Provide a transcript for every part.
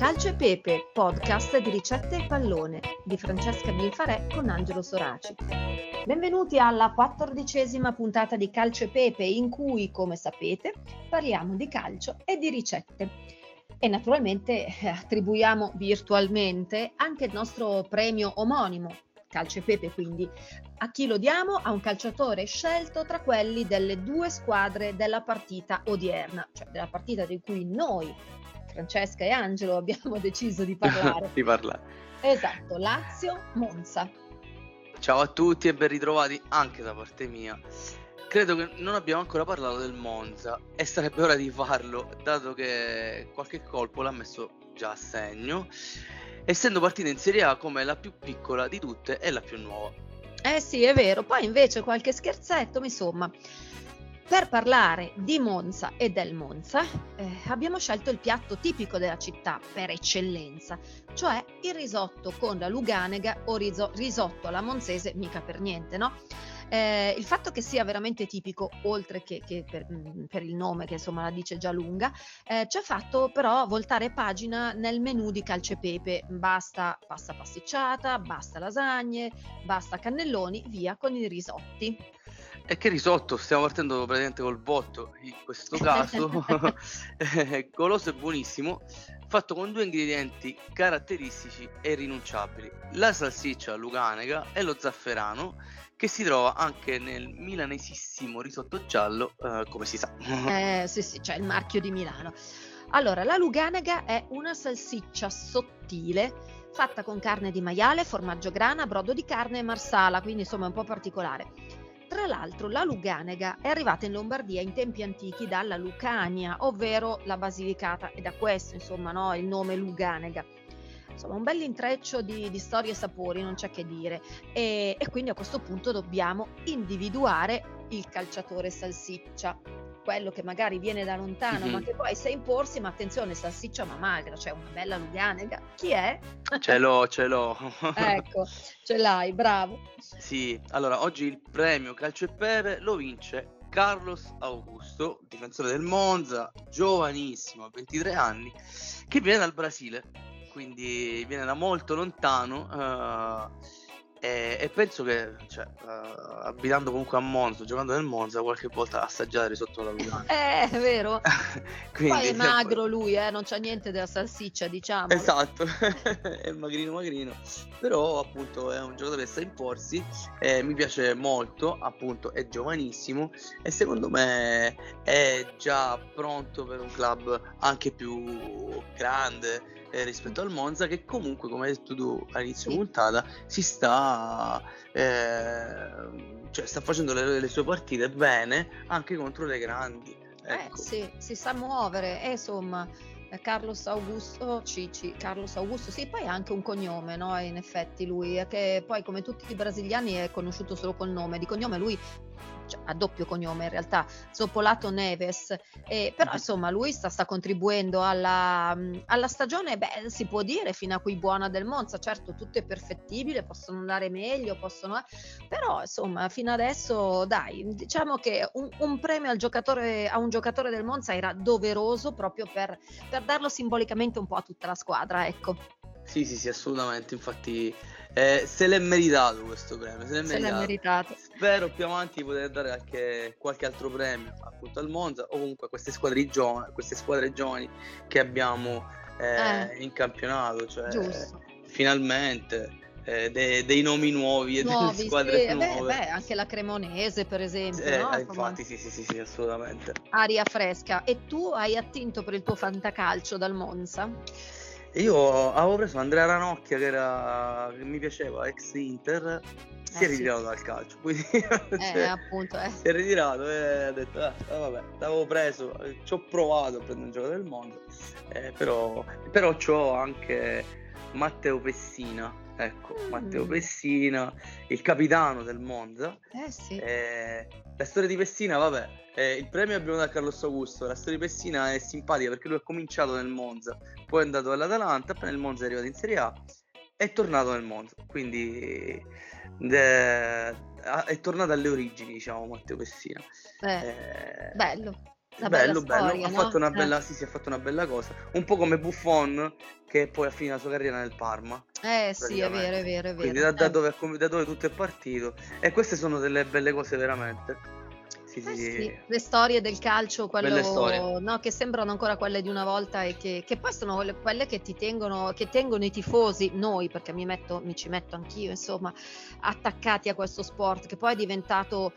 Calcio e Pepe, podcast di ricette e pallone di Francesca Bilfarè con Angelo Soraci. Benvenuti alla quattordicesima puntata di Calcio e Pepe in cui, come sapete, parliamo di calcio e di ricette. E naturalmente eh, attribuiamo virtualmente anche il nostro premio omonimo, Calcio e Pepe quindi, a chi lo diamo? A un calciatore scelto tra quelli delle due squadre della partita odierna, cioè della partita di cui noi Francesca e Angelo abbiamo deciso di parlare. di parlare. Esatto, Lazio-Monza. Ciao a tutti e ben ritrovati anche da parte mia. Credo che non abbiamo ancora parlato del Monza e sarebbe ora di farlo, dato che qualche colpo l'ha messo già a segno, essendo partita in Serie A come la più piccola di tutte e la più nuova. Eh sì, è vero, poi invece qualche scherzetto, insomma, per parlare di Monza e del Monza eh, abbiamo scelto il piatto tipico della città per eccellenza, cioè il risotto con la luganega o riso- risotto alla monzese, mica per niente, no? Eh, il fatto che sia veramente tipico, oltre che, che per, mm, per, il nome che insomma la dice già lunga, eh, ci ha fatto però voltare pagina nel menù di calce pepe. Basta pasta pasticciata, basta lasagne, basta cannelloni, via con i risotti. E che risotto, stiamo partendo praticamente col botto in questo caso, goloso e buonissimo, fatto con due ingredienti caratteristici e irrinunciabili, la salsiccia luganega e lo zafferano, che si trova anche nel milanesissimo risotto giallo, eh, come si sa. eh, sì, sì, c'è il marchio di Milano. Allora, la luganega è una salsiccia sottile fatta con carne di maiale, formaggio grana, brodo di carne e marsala, quindi insomma è un po' particolare. Tra l'altro la Luganega è arrivata in Lombardia in tempi antichi dalla Lucania, ovvero la Basilicata, e da questo insomma no, il nome Luganega. Insomma, un bel intreccio di, di storie e sapori, non c'è che dire. E, e quindi a questo punto dobbiamo individuare il calciatore salsiccia quello che magari viene da lontano, mm-hmm. ma che poi sa imporsi, ma attenzione, salsiccia ma magra, cioè una bella luganega. Chi è? Ce l'ho, ce l'ho. ecco, ce l'hai, bravo. Sì, allora oggi il premio Calcio e Pepe lo vince Carlos Augusto, difensore del Monza, giovanissimo, 23 anni, che viene dal Brasile, quindi viene da molto lontano. Uh, e, e, penso che, cioè, uh, abitando comunque a Monza, giocando nel Monza, qualche volta assaggiare sotto la Lugano. Eh, è vero. Quindi, Poi è magro lui, eh, non c'ha niente della salsiccia, diciamo. Esatto, è magrino magrino. Però appunto è un giocatore che sa imporsi, eh, mi piace molto, appunto è giovanissimo e secondo me è già pronto per un club anche più grande eh, rispetto al Monza che comunque come hai detto tu all'inizio sì. puntata si sta eh, cioè sta facendo le, le, sue partite bene anche contro le grandi eh, ecco. eh sì si sa muovere e insomma eh, Carlos Augusto Cici, Carlos Augusto, sì, poi ha anche un cognome, no? In effetti lui, che poi come tutti i brasiliani è conosciuto solo col nome, di cognome lui cioè, a doppio cognome in realtà, Zoppolato Neves, eh, però insomma lui sta, sta contribuendo alla, alla, stagione, beh si può dire fino a qui buona del Monza, certo tutto è perfettibile, possono andare meglio, possono, eh, però insomma fino adesso dai, diciamo che un, un premio a un giocatore del Monza era doveroso proprio per, per darlo simbolicamente un po' a tutta la squadra, ecco. Sì, sì, sì, assolutamente. Infatti, eh, se l'è meritato questo premio. Se l'è, se meritato. l'è meritato. Spero più avanti di poter dare anche qualche altro premio appunto al Monza o comunque a queste squadre, giovani, queste squadre giovani che abbiamo eh, eh, in campionato. Cioè, Giusto. finalmente. Eh, de- dei nomi nuovi e nuovi, delle squadre sì, nuove. Beh, beh, anche la Cremonese, per esempio. Eh, no? Infatti, sì, sì, sì, sì, assolutamente. Aria fresca. E tu hai attinto per il tuo fantacalcio dal Monza? Io avevo preso Andrea Ranocchia che, era, che mi piaceva, ex Inter, si eh, è ritirato sì. dal calcio, quindi eh, cioè, appunto, eh. si è ritirato e ha detto, ah, vabbè, l'avevo preso, ci ho provato a prendere un gioco del mondo, eh, però, però ho anche Matteo Pessina, ecco, mm. Matteo Pessina, il capitano del Monza. Eh sì. Eh, la storia di Pessina, vabbè, eh, il premio abbiamo da Carlos Augusto, la storia di Pessina è simpatica perché lui ha cominciato nel Monza, poi è andato all'Atalanta, appena il Monza è arrivato in Serie A, è tornato nel Monza, quindi eh, è tornato alle origini, diciamo, Matteo Pessina. Eh, bello. Una bello, bella bello, storia, ha fatto no? una Eh. bella, sì, sì, ha fatto una bella cosa, un po' come Buffon che poi ha finito la sua carriera nel Parma, Eh sì, è vero, è vero, è Quindi vero. da, da Eh. dove, da dove tutto è partito. E queste sono delle belle cose veramente. Sì, Eh sì, le storie del calcio, quello, no, che sembrano ancora quelle di una volta e che, che poi sono quelle, quelle che ti tengono, che tengono i tifosi, noi, perché mi metto, mi ci metto anch'io, insomma, attaccati a questo sport che poi è diventato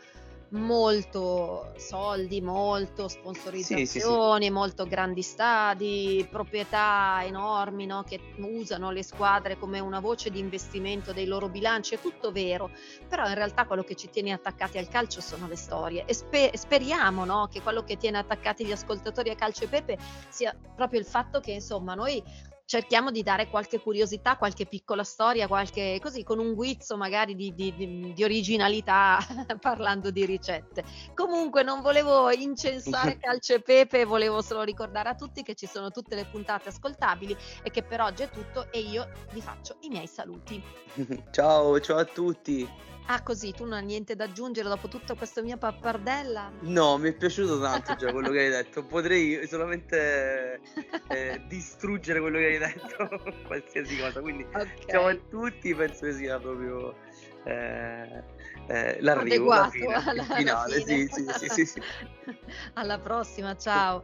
molto soldi, molto Sì, sì, sì. sponsorizzazioni, molto grandi stadi, proprietà enormi, no, che usano le squadre come una voce di investimento dei loro bilanci, è tutto vero, però in realtà quello che ci tiene attaccati al calcio sono le storie e spe- speriamo no, che quello che tiene attaccati gli ascoltatori a Calcio e Pepe sia proprio il fatto che insomma noi cerchiamo di dare qualche curiosità, qualche piccola storia, qualche così con un guizzo magari di, di- di- originalità parlando di ricette. Comunque non volevo incensare Calcio e Pepe, volevo solo ricordare a tutti che ci sono tutte le puntate ascoltabili e che per oggi è tutto e io vi faccio i miei saluti. Ciao, ciao a tutti. Ah, così tu non hai niente da aggiungere dopo tutta questa mia pappardella? No, mi è piaciuto tanto già quello che hai detto. Potrei solamente eh, distruggere quello che hai detto, qualsiasi cosa. Quindi ciao a tutti, penso che sia proprio eh, eh, l'arrivo, la adeguato fine, il alla, alla finale. fine. Sì, sì, sì, sì, sì. Alla prossima, ciao.